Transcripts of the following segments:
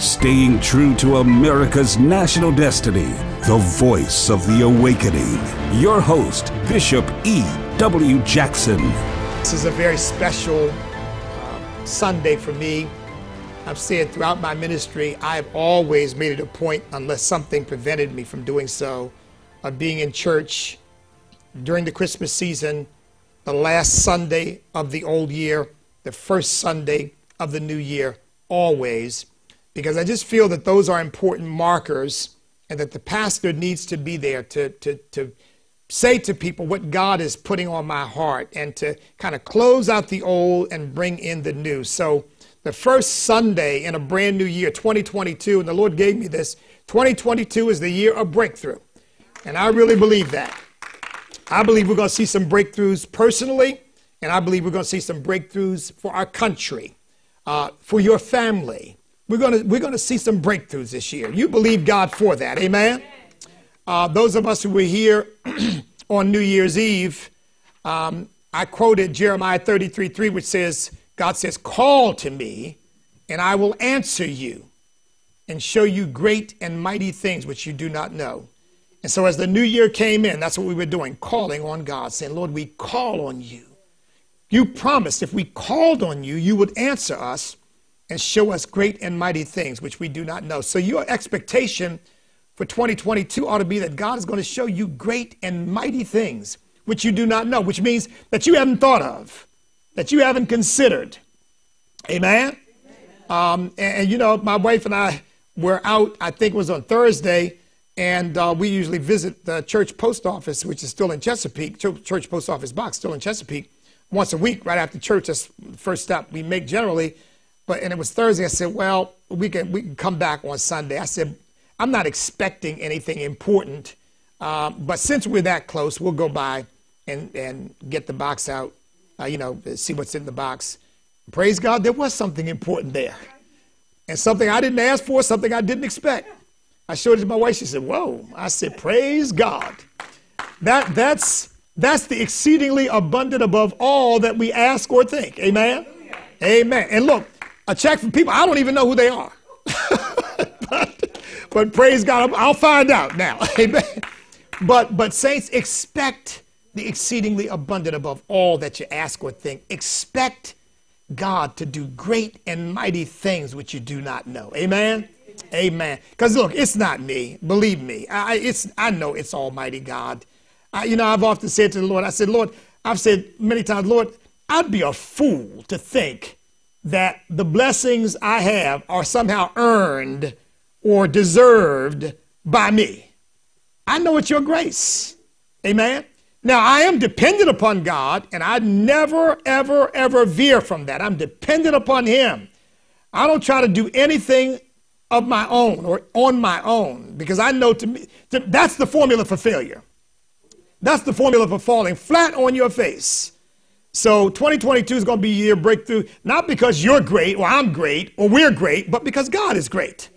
staying true to America's national destiny, the voice of the awakening. Your host, Bishop E. W. Jackson. This is a very special uh, Sunday for me. I've said throughout my ministry, I've always made it a point, unless something prevented me from doing so, of being in church during the Christmas season, the last Sunday of the old year, the first Sunday of the new year, always, because I just feel that those are important markers and that the pastor needs to be there to, to, to say to people what God is putting on my heart and to kind of close out the old and bring in the new. So, the first Sunday in a brand new year, 2022, and the Lord gave me this 2022 is the year of breakthrough. And I really believe that. I believe we're going to see some breakthroughs personally, and I believe we're going to see some breakthroughs for our country, uh, for your family. We're going we're to see some breakthroughs this year. You believe God for that, amen? Uh, those of us who were here on New Year's Eve, um, I quoted Jeremiah 33 3, which says, God says, Call to me, and I will answer you and show you great and mighty things which you do not know. And so as the new year came in, that's what we were doing, calling on God, saying, Lord, we call on you. You promised if we called on you, you would answer us and show us great and mighty things which we do not know. So your expectation for 2022 ought to be that God is going to show you great and mighty things which you do not know, which means that you haven't thought of, that you haven't considered. Amen? Um, and, and, you know, my wife and I were out, I think it was on Thursday, and uh, we usually visit the church post office, which is still in Chesapeake, church post office box, still in Chesapeake, once a week right after church. That's the first stop we make generally. But and it was Thursday. I said, well, we can we can come back on Sunday. I said, I'm not expecting anything important, uh, but since we're that close, we'll go by and and get the box out. Uh, you know, see what's in the box. Praise God, there was something important there, and something I didn't ask for, something I didn't expect. I showed it to my wife. She said, Whoa. I said, Praise God. That, that's, that's the exceedingly abundant above all that we ask or think. Amen? Amen. And look, a check from people, I don't even know who they are. but, but praise God, I'll find out now. Amen. But, but saints, expect the exceedingly abundant above all that you ask or think. Expect God to do great and mighty things which you do not know. Amen. Amen. Because look, it's not me. Believe me. I, it's, I know it's Almighty God. I, you know, I've often said to the Lord, I said, Lord, I've said many times, Lord, I'd be a fool to think that the blessings I have are somehow earned or deserved by me. I know it's your grace. Amen. Now, I am dependent upon God, and I never, ever, ever veer from that. I'm dependent upon Him. I don't try to do anything of my own or on my own because I know to me to, that's the formula for failure. That's the formula for falling flat on your face. So 2022 is going to be a year breakthrough, not because you're great or I'm great or we're great, but because God is great.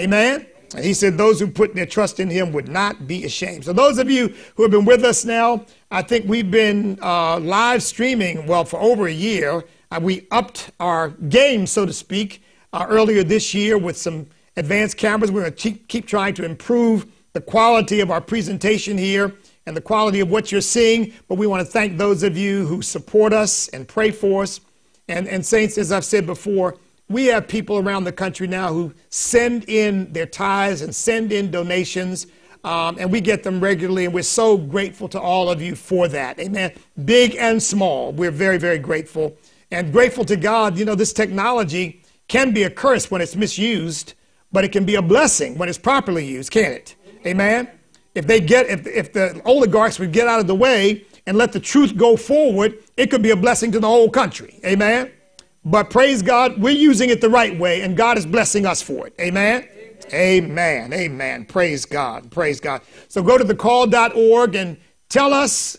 Amen. And he said, Those who put their trust in him would not be ashamed. So, those of you who have been with us now, I think we've been uh, live streaming, well, for over a year. Uh, we upped our game, so to speak, uh, earlier this year with some advanced cameras. We're going to keep, keep trying to improve the quality of our presentation here and the quality of what you're seeing. But we want to thank those of you who support us and pray for us. And, and saints, as I've said before, we have people around the country now who send in their tithes and send in donations. Um, and we get them regularly, and we're so grateful to all of you for that. Amen. Big and small, we're very, very grateful. And grateful to God, you know, this technology can be a curse when it's misused, but it can be a blessing when it's properly used, can't it? Amen? If they get, if, if the oligarchs would get out of the way and let the truth go forward, it could be a blessing to the whole country. Amen? But praise God, we're using it the right way, and God is blessing us for it. Amen? Amen. Amen. Praise God. Praise God. So go to thecall.org and tell us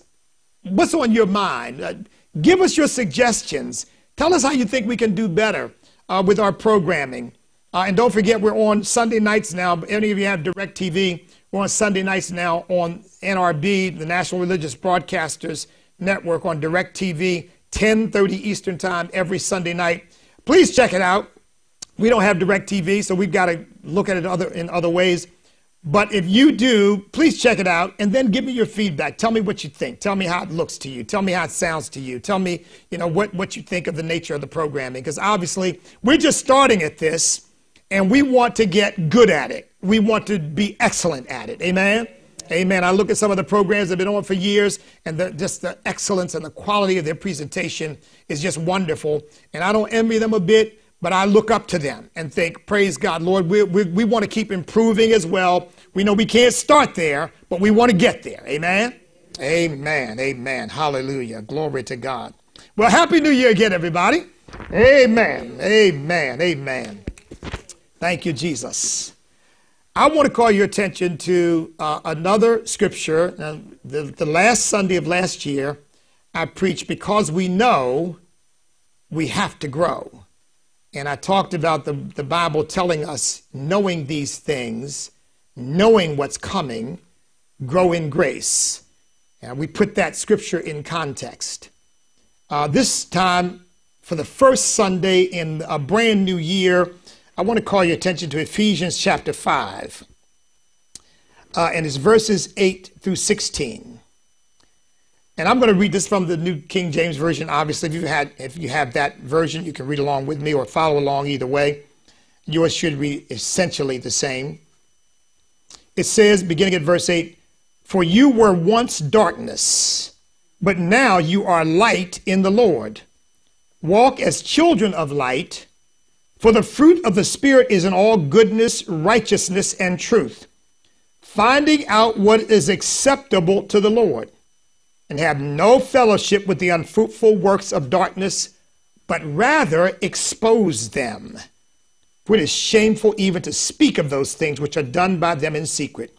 what's on your mind. Uh, give us your suggestions. Tell us how you think we can do better uh, with our programming. Uh, and don't forget, we're on Sunday nights now. Any of you have DirecTV, we're on Sunday nights now on NRB, the National Religious Broadcasters Network, on DirecTV, 10:30 Eastern Time every Sunday night. Please check it out. We don't have DirecTV, so we've got to look at it other, in other ways. But if you do, please check it out and then give me your feedback. Tell me what you think. Tell me how it looks to you. Tell me how it sounds to you. Tell me, you know, what, what you think of the nature of the programming. Because obviously, we're just starting at this and we want to get good at it. We want to be excellent at it. Amen? Amen. I look at some of the programs that have been on for years, and the, just the excellence and the quality of their presentation is just wonderful. And I don't envy them a bit but I look up to them and think, praise God, Lord, we, we, we want to keep improving as well. We know we can't start there, but we want to get there. Amen? Amen. Amen. Hallelujah. Glory to God. Well, Happy New Year again, everybody. Amen. Amen. Amen. Thank you, Jesus. I want to call your attention to uh, another scripture. Uh, the, the last Sunday of last year, I preached because we know we have to grow. And I talked about the, the Bible telling us knowing these things, knowing what's coming, grow in grace. And we put that scripture in context. Uh, this time, for the first Sunday in a brand new year, I want to call your attention to Ephesians chapter 5. Uh, and it's verses 8 through 16. And I'm going to read this from the New King James Version. Obviously, if you had if you have that version, you can read along with me or follow along either way. Yours should be essentially the same. It says, beginning at verse 8, For you were once darkness, but now you are light in the Lord. Walk as children of light, for the fruit of the Spirit is in all goodness, righteousness, and truth, finding out what is acceptable to the Lord and have no fellowship with the unfruitful works of darkness, but rather expose them. For it is shameful even to speak of those things which are done by them in secret.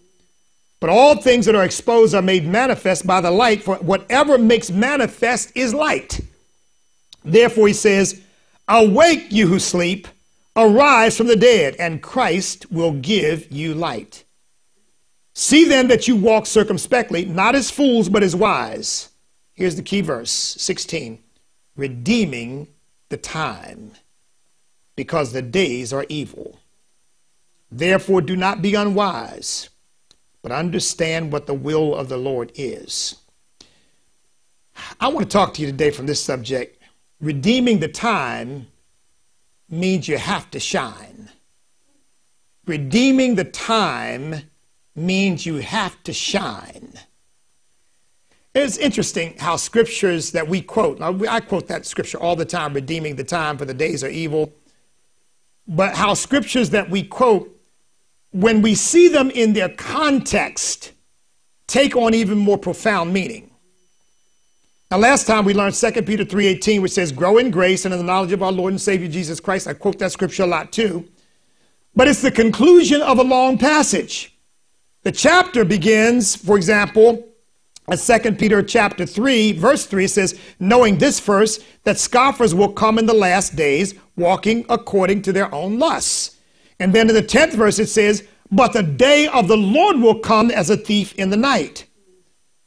But all things that are exposed are made manifest by the light, for whatever makes manifest is light. Therefore, he says, Awake, you who sleep, arise from the dead, and Christ will give you light. See then that you walk circumspectly, not as fools, but as wise. Here's the key verse 16 redeeming the time, because the days are evil. Therefore, do not be unwise, but understand what the will of the Lord is. I want to talk to you today from this subject. Redeeming the time means you have to shine. Redeeming the time means you have to shine. It's interesting how scriptures that we quote, I quote that scripture all the time, redeeming the time for the days are evil, but how scriptures that we quote, when we see them in their context, take on even more profound meaning. Now, last time we learned 2 Peter 3.18, which says, grow in grace and in the knowledge of our Lord and Savior Jesus Christ. I quote that scripture a lot too. But it's the conclusion of a long passage. The chapter begins, for example, at 2 Peter chapter 3, verse 3 says, knowing this first, that scoffers will come in the last days, walking according to their own lusts. And then in the 10th verse it says, but the day of the Lord will come as a thief in the night.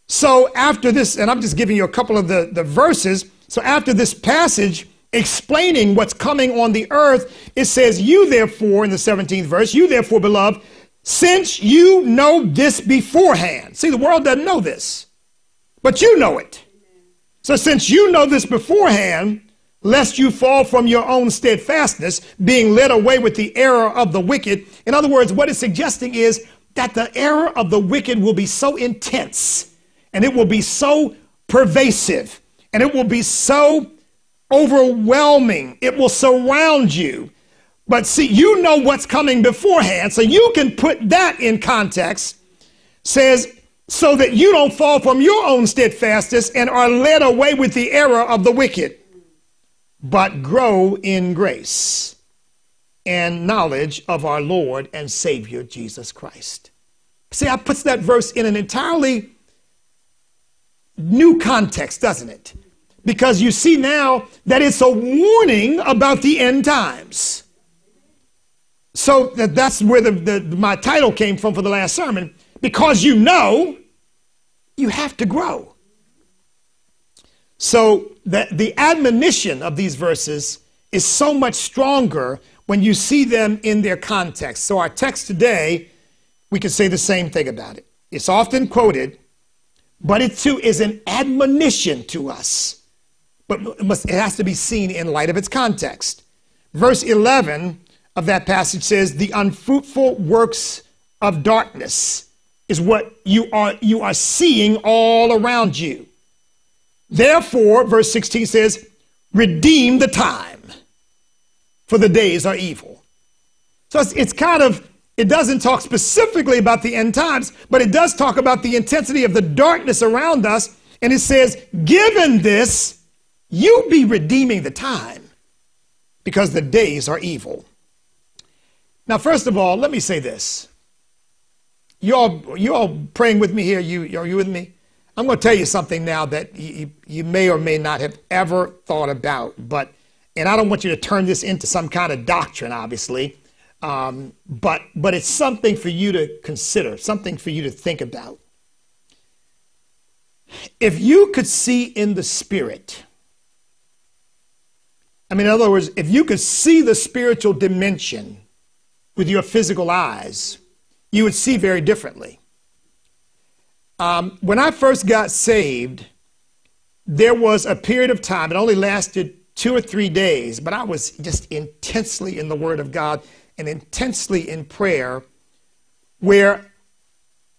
So after this, and I'm just giving you a couple of the, the verses. So after this passage explaining what's coming on the earth, it says, You therefore, in the 17th verse, you therefore, beloved, since you know this beforehand. See, the world doesn't know this, but you know it. So, since you know this beforehand, lest you fall from your own steadfastness, being led away with the error of the wicked. In other words, what it's suggesting is that the error of the wicked will be so intense and it will be so pervasive and it will be so overwhelming. It will surround you but see, you know what's coming beforehand, so you can put that in context. Says, so that you don't fall from your own steadfastness and are led away with the error of the wicked, but grow in grace and knowledge of our Lord and Savior Jesus Christ. See, I puts that verse in an entirely new context, doesn't it? Because you see now that it's a warning about the end times. So that's where the, the, my title came from for the last sermon. Because you know, you have to grow. So the, the admonition of these verses is so much stronger when you see them in their context. So, our text today, we can say the same thing about it. It's often quoted, but it too is an admonition to us. But it, must, it has to be seen in light of its context. Verse 11 of that passage says, The unfruitful works of darkness is what you are, you are seeing all around you. Therefore, verse 16 says, Redeem the time, for the days are evil. So it's, it's kind of, it doesn't talk specifically about the end times, but it does talk about the intensity of the darkness around us. And it says, Given this, you be redeeming the time because the days are evil. Now, first of all, let me say this. You all, you all praying with me here? You, are you with me? I'm going to tell you something now that you, you may or may not have ever thought about, but, and I don't want you to turn this into some kind of doctrine, obviously, um, but, but it's something for you to consider, something for you to think about. If you could see in the spirit, I mean, in other words, if you could see the spiritual dimension with your physical eyes, you would see very differently. Um, when I first got saved, there was a period of time, it only lasted two or three days, but I was just intensely in the Word of God and intensely in prayer, where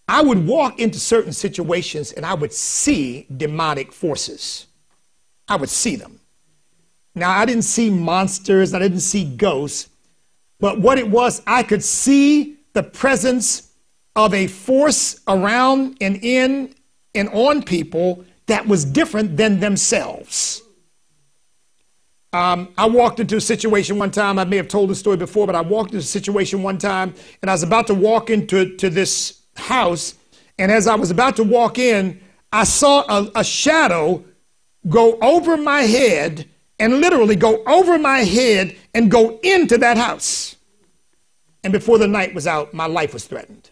I would walk into certain situations and I would see demonic forces. I would see them. Now, I didn't see monsters, I didn't see ghosts, but what it was, I could see the presence of a force around and in and on people that was different than themselves. Um, I walked into a situation one time, I may have told the story before, but I walked into a situation one time and I was about to walk into to this house. And as I was about to walk in, I saw a, a shadow go over my head and literally go over my head and go into that house. And before the night was out, my life was threatened.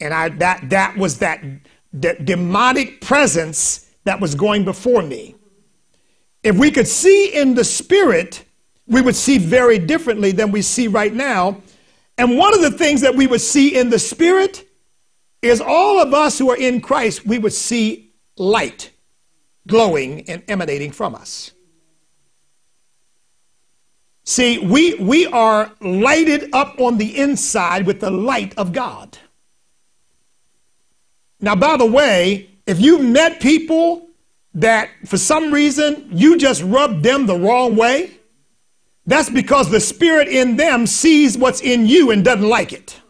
And I, that, that was that de- demonic presence that was going before me. If we could see in the spirit, we would see very differently than we see right now. And one of the things that we would see in the spirit is all of us who are in Christ, we would see light glowing and emanating from us. See, we, we are lighted up on the inside with the light of God. Now, by the way, if you've met people that for some reason you just rub them the wrong way, that's because the spirit in them sees what's in you and doesn't like it.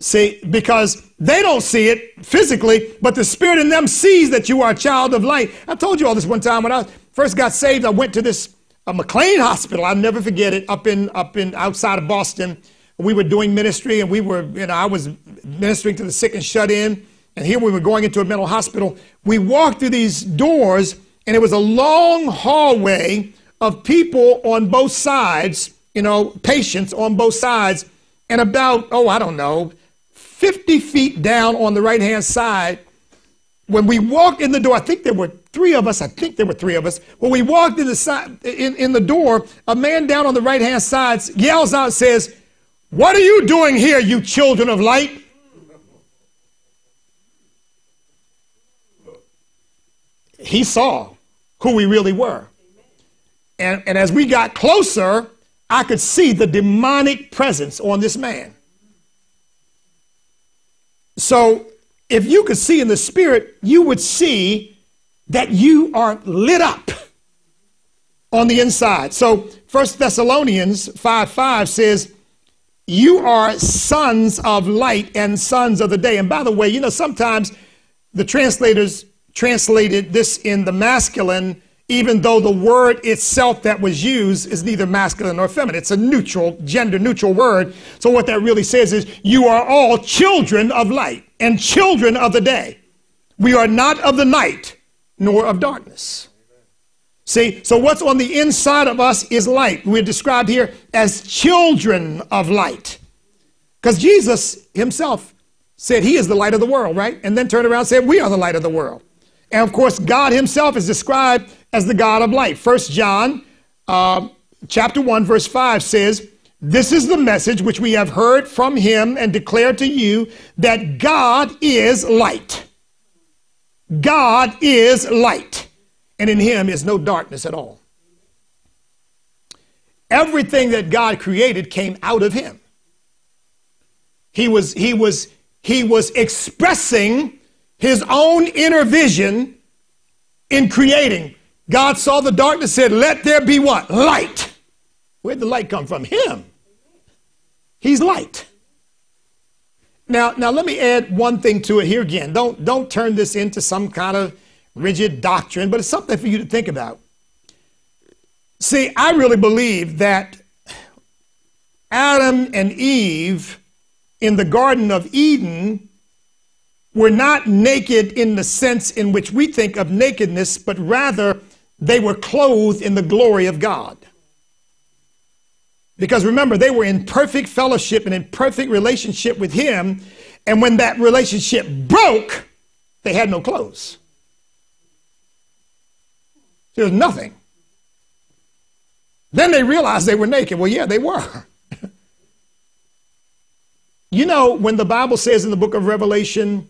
See, because they don't see it physically, but the spirit in them sees that you are a child of light. I told you all this one time when I first got saved. I went to this uh, McLean Hospital. I'll never forget it. Up in up in outside of Boston, we were doing ministry, and we were you know I was ministering to the sick and shut in, and here we were going into a mental hospital. We walked through these doors, and it was a long hallway of people on both sides. You know, patients on both sides, and about oh I don't know 50 feet down on the right hand side, when we walked in the door, I think there were three of us, I think there were three of us. When we walked in the, side, in, in the door, a man down on the right hand side yells out, says, What are you doing here, you children of light? He saw who we really were. And, and as we got closer, I could see the demonic presence on this man. So if you could see in the spirit, you would see that you are lit up on the inside. So First Thessalonians 5 5 says, You are sons of light and sons of the day. And by the way, you know, sometimes the translators translated this in the masculine even though the word itself that was used is neither masculine nor feminine. It's a neutral, gender neutral word. So what that really says is you are all children of light and children of the day. We are not of the night nor of darkness. See, so what's on the inside of us is light. We're described here as children of light. Because Jesus himself said he is the light of the world, right? And then turned around and said, We are the light of the world. And of course, God himself is described as the God of light. First John uh, chapter 1, verse 5 says, This is the message which we have heard from him and declare to you that God is light. God is light, and in him is no darkness at all. Everything that God created came out of him. He was, he was, he was expressing his own inner vision in creating. God saw the darkness, said, Let there be what? Light. Where'd the light come from? Him. He's light. Now, now let me add one thing to it here again. Don't, don't turn this into some kind of rigid doctrine, but it's something for you to think about. See, I really believe that Adam and Eve in the Garden of Eden were not naked in the sense in which we think of nakedness, but rather they were clothed in the glory of God. Because remember, they were in perfect fellowship and in perfect relationship with Him. And when that relationship broke, they had no clothes. There was nothing. Then they realized they were naked. Well, yeah, they were. you know, when the Bible says in the book of Revelation,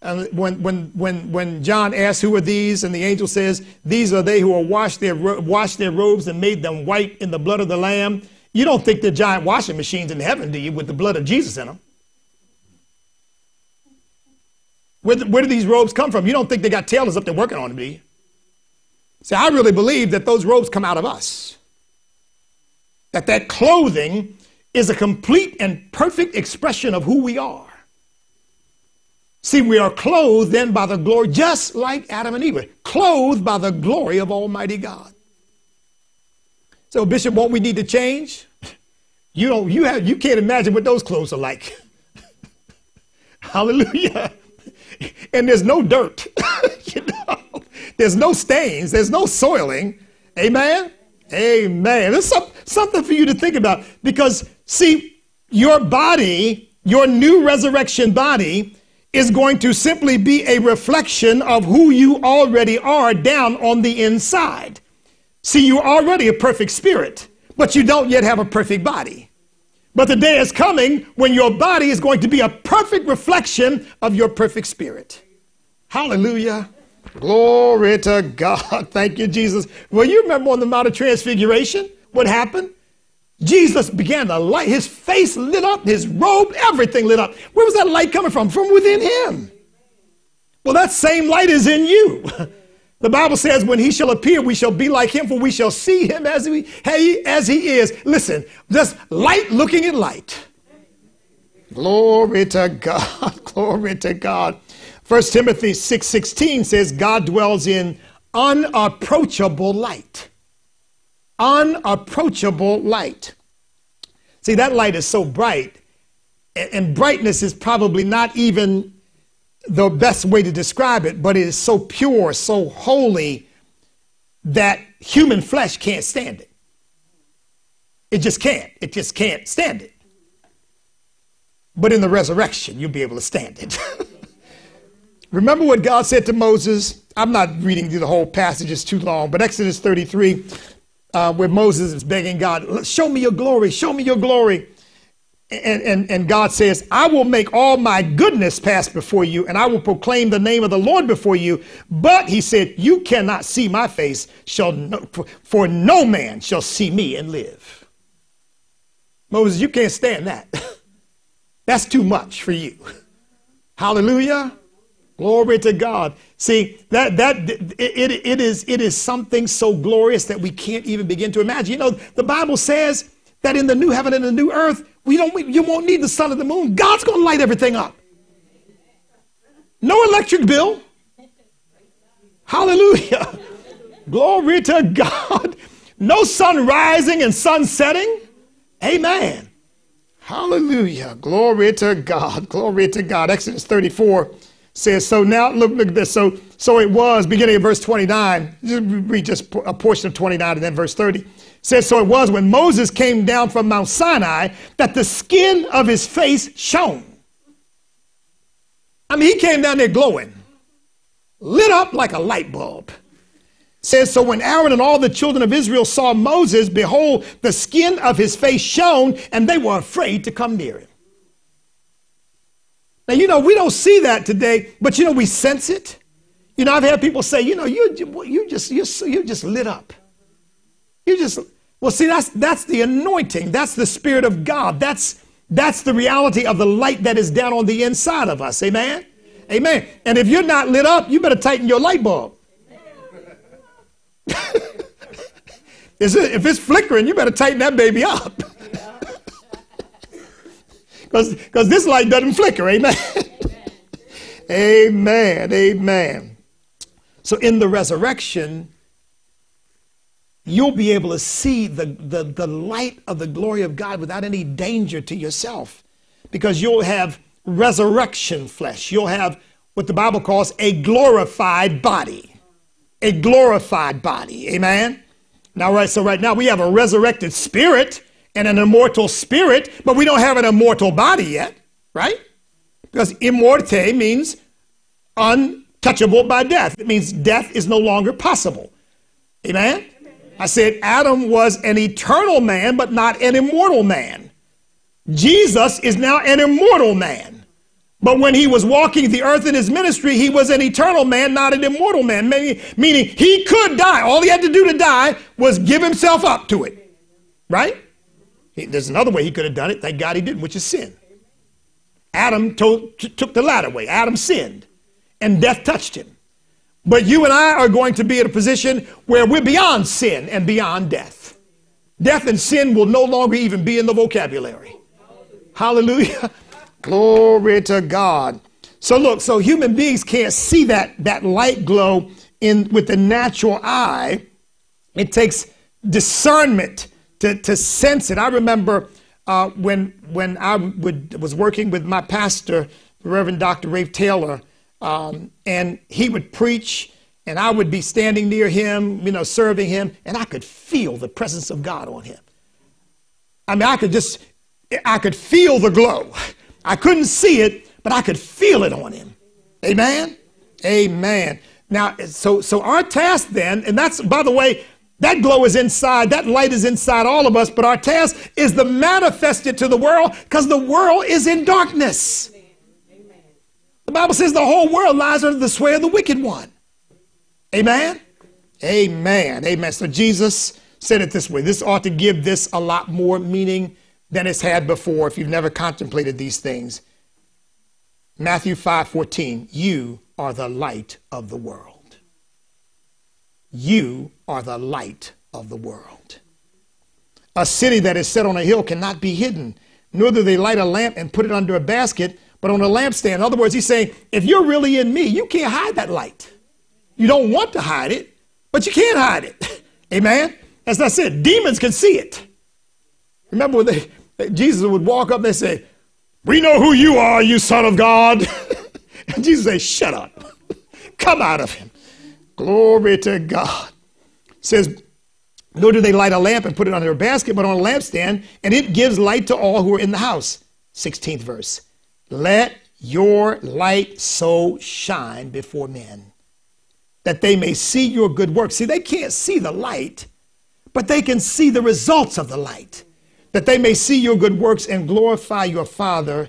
when, when, when, when John asks, Who are these? and the angel says, These are they who are washed their, washed their robes and made them white in the blood of the Lamb. You don't think they're giant washing machines in heaven, do you, with the blood of Jesus in them? Where, where do these robes come from? You don't think they got tailors up there working on them, do you? See, I really believe that those robes come out of us. That that clothing is a complete and perfect expression of who we are. See, we are clothed then by the glory, just like Adam and Eve, clothed by the glory of Almighty God. So, Bishop, what we need to change? You don't, you have, you can't imagine what those clothes are like. Hallelujah. And there's no dirt. you know, there's no stains. There's no soiling. Amen. Amen. There's some, something for you to think about because, see, your body, your new resurrection body, is going to simply be a reflection of who you already are down on the inside. See, you're already a perfect spirit, but you don't yet have a perfect body. But the day is coming when your body is going to be a perfect reflection of your perfect spirit. Hallelujah. Glory to God. Thank you, Jesus. Well, you remember on the Mount of Transfiguration what happened? Jesus began to light, his face lit up, his robe, everything lit up. Where was that light coming from? From within him. Well, that same light is in you. The Bible says, when he shall appear, we shall be like him, for we shall see him as he, as he is. Listen, just light looking at light. Glory to God. Glory to God. 1 Timothy 6:16 says God dwells in unapproachable light. Unapproachable light. See, that light is so bright, and brightness is probably not even the best way to describe it, but it is so pure, so holy that human flesh can't stand it. It just can't. It just can't stand it. But in the resurrection, you'll be able to stand it. Remember what God said to Moses? I'm not reading through the whole passage, it's too long, but Exodus 33, uh, where Moses is begging God, Show me your glory, show me your glory. And, and, and God says, I will make all my goodness pass before you, and I will proclaim the name of the Lord before you. But he said, You cannot see my face, shall no, for no man shall see me and live. Moses, you can't stand that. That's too much for you. Hallelujah. Glory to God. See, that that it, it, is it is something so glorious that we can't even begin to imagine. You know, the Bible says that in the new heaven and the new earth, we don't you won't need the sun or the moon. God's going to light everything up. No electric bill. Hallelujah. Glory to God. No sun rising and sun setting. Amen. Hallelujah. Glory to God. Glory to God. Exodus 34 says, so now look, look at this. So, so it was beginning of verse 29. Just read just a portion of 29 and then verse 30. Says, so it was when Moses came down from Mount Sinai that the skin of his face shone. I mean, he came down there glowing. lit up like a light bulb. says, So when Aaron and all the children of Israel saw Moses, behold, the skin of his face shone, and they were afraid to come near him. Now, you know, we don't see that today, but you know, we sense it. You know, I've had people say, you know, you, you just, you you just lit up. You just, well, see, that's, that's the anointing. That's the Spirit of God. That's, that's the reality of the light that is down on the inside of us. Amen? Amen. And if you're not lit up, you better tighten your light bulb. if it's flickering, you better tighten that baby up. Because this light doesn't flicker. Amen. amen. Amen. So in the resurrection, you'll be able to see the, the, the light of the glory of God without any danger to yourself because you'll have resurrection flesh. You'll have what the Bible calls a glorified body. A glorified body. Amen? Now, right, so right now we have a resurrected spirit and an immortal spirit, but we don't have an immortal body yet, right? Because immorte means untouchable by death. It means death is no longer possible. Amen? I said Adam was an eternal man, but not an immortal man. Jesus is now an immortal man. But when he was walking the earth in his ministry, he was an eternal man, not an immortal man, meaning he could die. All he had to do to die was give himself up to it. Right? There's another way he could have done it. Thank God he didn't, which is sin. Adam told, took the latter way. Adam sinned, and death touched him. But you and I are going to be in a position where we're beyond sin and beyond death. Death and sin will no longer even be in the vocabulary. Hallelujah. Glory to God. So look, so human beings can't see that, that light glow in with the natural eye. It takes discernment to, to sense it. I remember uh, when when I would, was working with my pastor, Reverend Dr. Rafe Taylor, um, and he would preach, and I would be standing near him, you know, serving him, and I could feel the presence of God on him. I mean, I could just, I could feel the glow. I couldn't see it, but I could feel it on him. Amen? Amen. Now, so, so our task then, and that's, by the way, that glow is inside, that light is inside all of us, but our task is to manifest it to the world because the world is in darkness. The Bible says the whole world lies under the sway of the wicked one. Amen? Amen. Amen. So Jesus said it this way. This ought to give this a lot more meaning than it's had before if you've never contemplated these things. Matthew 5 14, you are the light of the world. You are the light of the world. A city that is set on a hill cannot be hidden, nor do they light a lamp and put it under a basket but on a lampstand. In other words, he's saying, if you're really in me, you can't hide that light. You don't want to hide it, but you can't hide it. Amen? As I said, demons can see it. Remember when they, Jesus would walk up and say, We know who you are, you son of God. and Jesus say, Shut up. Come out of him. Glory to God. says, Nor do they light a lamp and put it under a basket, but on a lampstand, and it gives light to all who are in the house. 16th verse. Let your light so shine before men that they may see your good works. See, they can't see the light, but they can see the results of the light. That they may see your good works and glorify your Father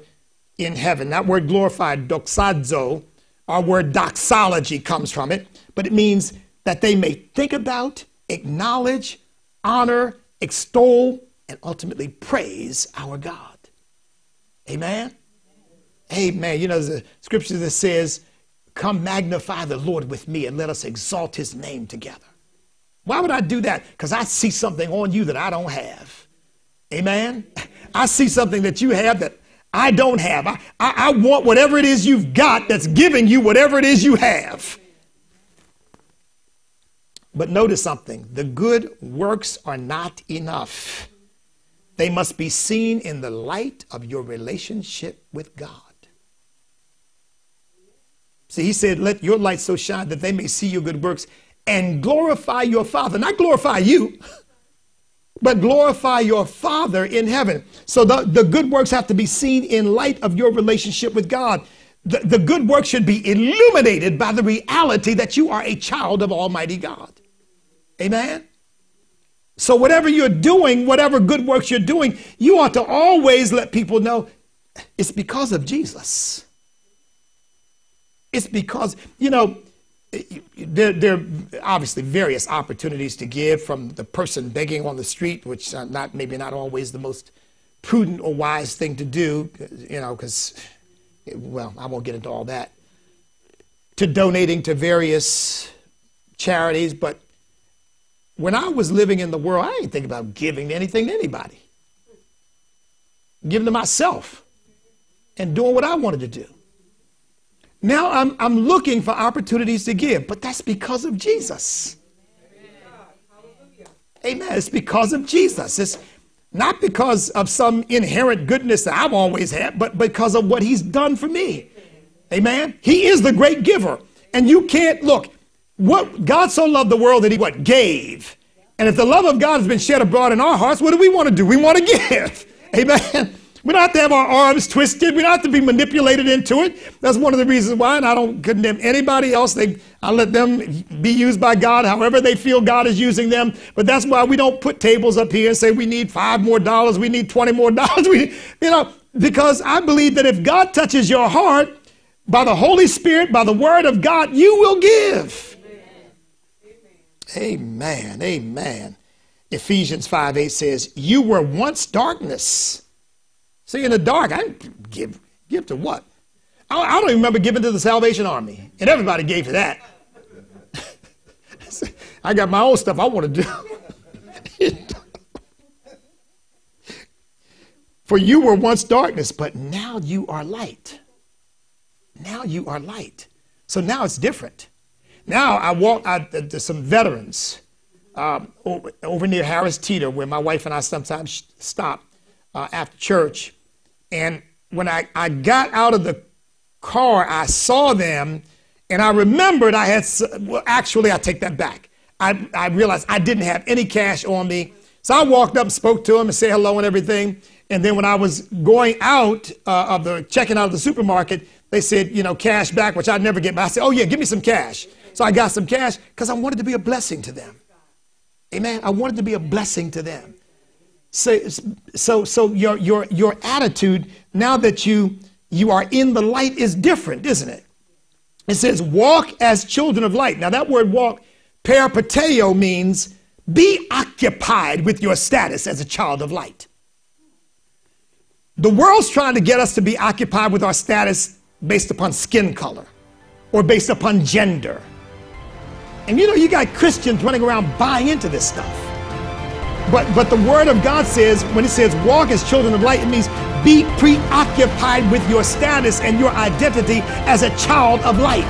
in heaven. That word glorified, doxazo, our word doxology comes from it, but it means that they may think about, acknowledge, honor, extol, and ultimately praise our God. Amen? Amen. You know, the scripture that says, Come magnify the Lord with me and let us exalt his name together. Why would I do that? Because I see something on you that I don't have. Amen. I see something that you have that I don't have. I, I, I want whatever it is you've got that's giving you whatever it is you have. But notice something the good works are not enough. They must be seen in the light of your relationship with God. See, he said, Let your light so shine that they may see your good works and glorify your Father. Not glorify you, but glorify your Father in heaven. So the, the good works have to be seen in light of your relationship with God. the, the good work should be illuminated by the reality that you are a child of Almighty God. Amen? So, whatever you're doing, whatever good works you're doing, you ought to always let people know it's because of Jesus. It's because, you know, there, there are obviously various opportunities to give from the person begging on the street, which are not maybe not always the most prudent or wise thing to do, you know, because, well, I won't get into all that, to donating to various charities. But when I was living in the world, I didn't think about giving anything to anybody, giving to myself and doing what I wanted to do. Now I'm, I'm looking for opportunities to give, but that's because of Jesus. Amen. It's because of Jesus. It's not because of some inherent goodness that I've always had, but because of what He's done for me. Amen. He is the great giver. And you can't look, what God so loved the world that He what? Gave. And if the love of God has been shed abroad in our hearts, what do we want to do? We want to give. Amen. We don't have to have our arms twisted. We don't have to be manipulated into it. That's one of the reasons why, and I don't condemn anybody else. They, I let them be used by God however they feel God is using them. But that's why we don't put tables up here and say we need five more dollars, we need 20 more dollars. We, you know, because I believe that if God touches your heart by the Holy Spirit, by the Word of God, you will give. Amen. Amen. Amen. Ephesians 5 8 says, You were once darkness See, in the dark, I give give to what? I, I don't even remember giving to the Salvation Army, and everybody gave to that. I got my own stuff I want to do. For you were once darkness, but now you are light. Now you are light. So now it's different. Now I walk out to some veterans um, over, near Harris Teeter, where my wife and I sometimes stop uh, after church. And when I, I got out of the car, I saw them and I remembered I had, well, actually, I take that back. I, I realized I didn't have any cash on me. So I walked up spoke to them and said hello and everything. And then when I was going out uh, of the, checking out of the supermarket, they said, you know, cash back, which I'd never get back. I said, oh yeah, give me some cash. So I got some cash because I wanted to be a blessing to them. Amen. I wanted to be a blessing to them. So, so, so your, your, your attitude now that you, you are in the light is different, isn't it? It says, walk as children of light. Now, that word walk, peripateo, means be occupied with your status as a child of light. The world's trying to get us to be occupied with our status based upon skin color or based upon gender. And you know, you got Christians running around buying into this stuff. But, but the word of God says, when it says walk as children of light, it means be preoccupied with your status and your identity as a child of light.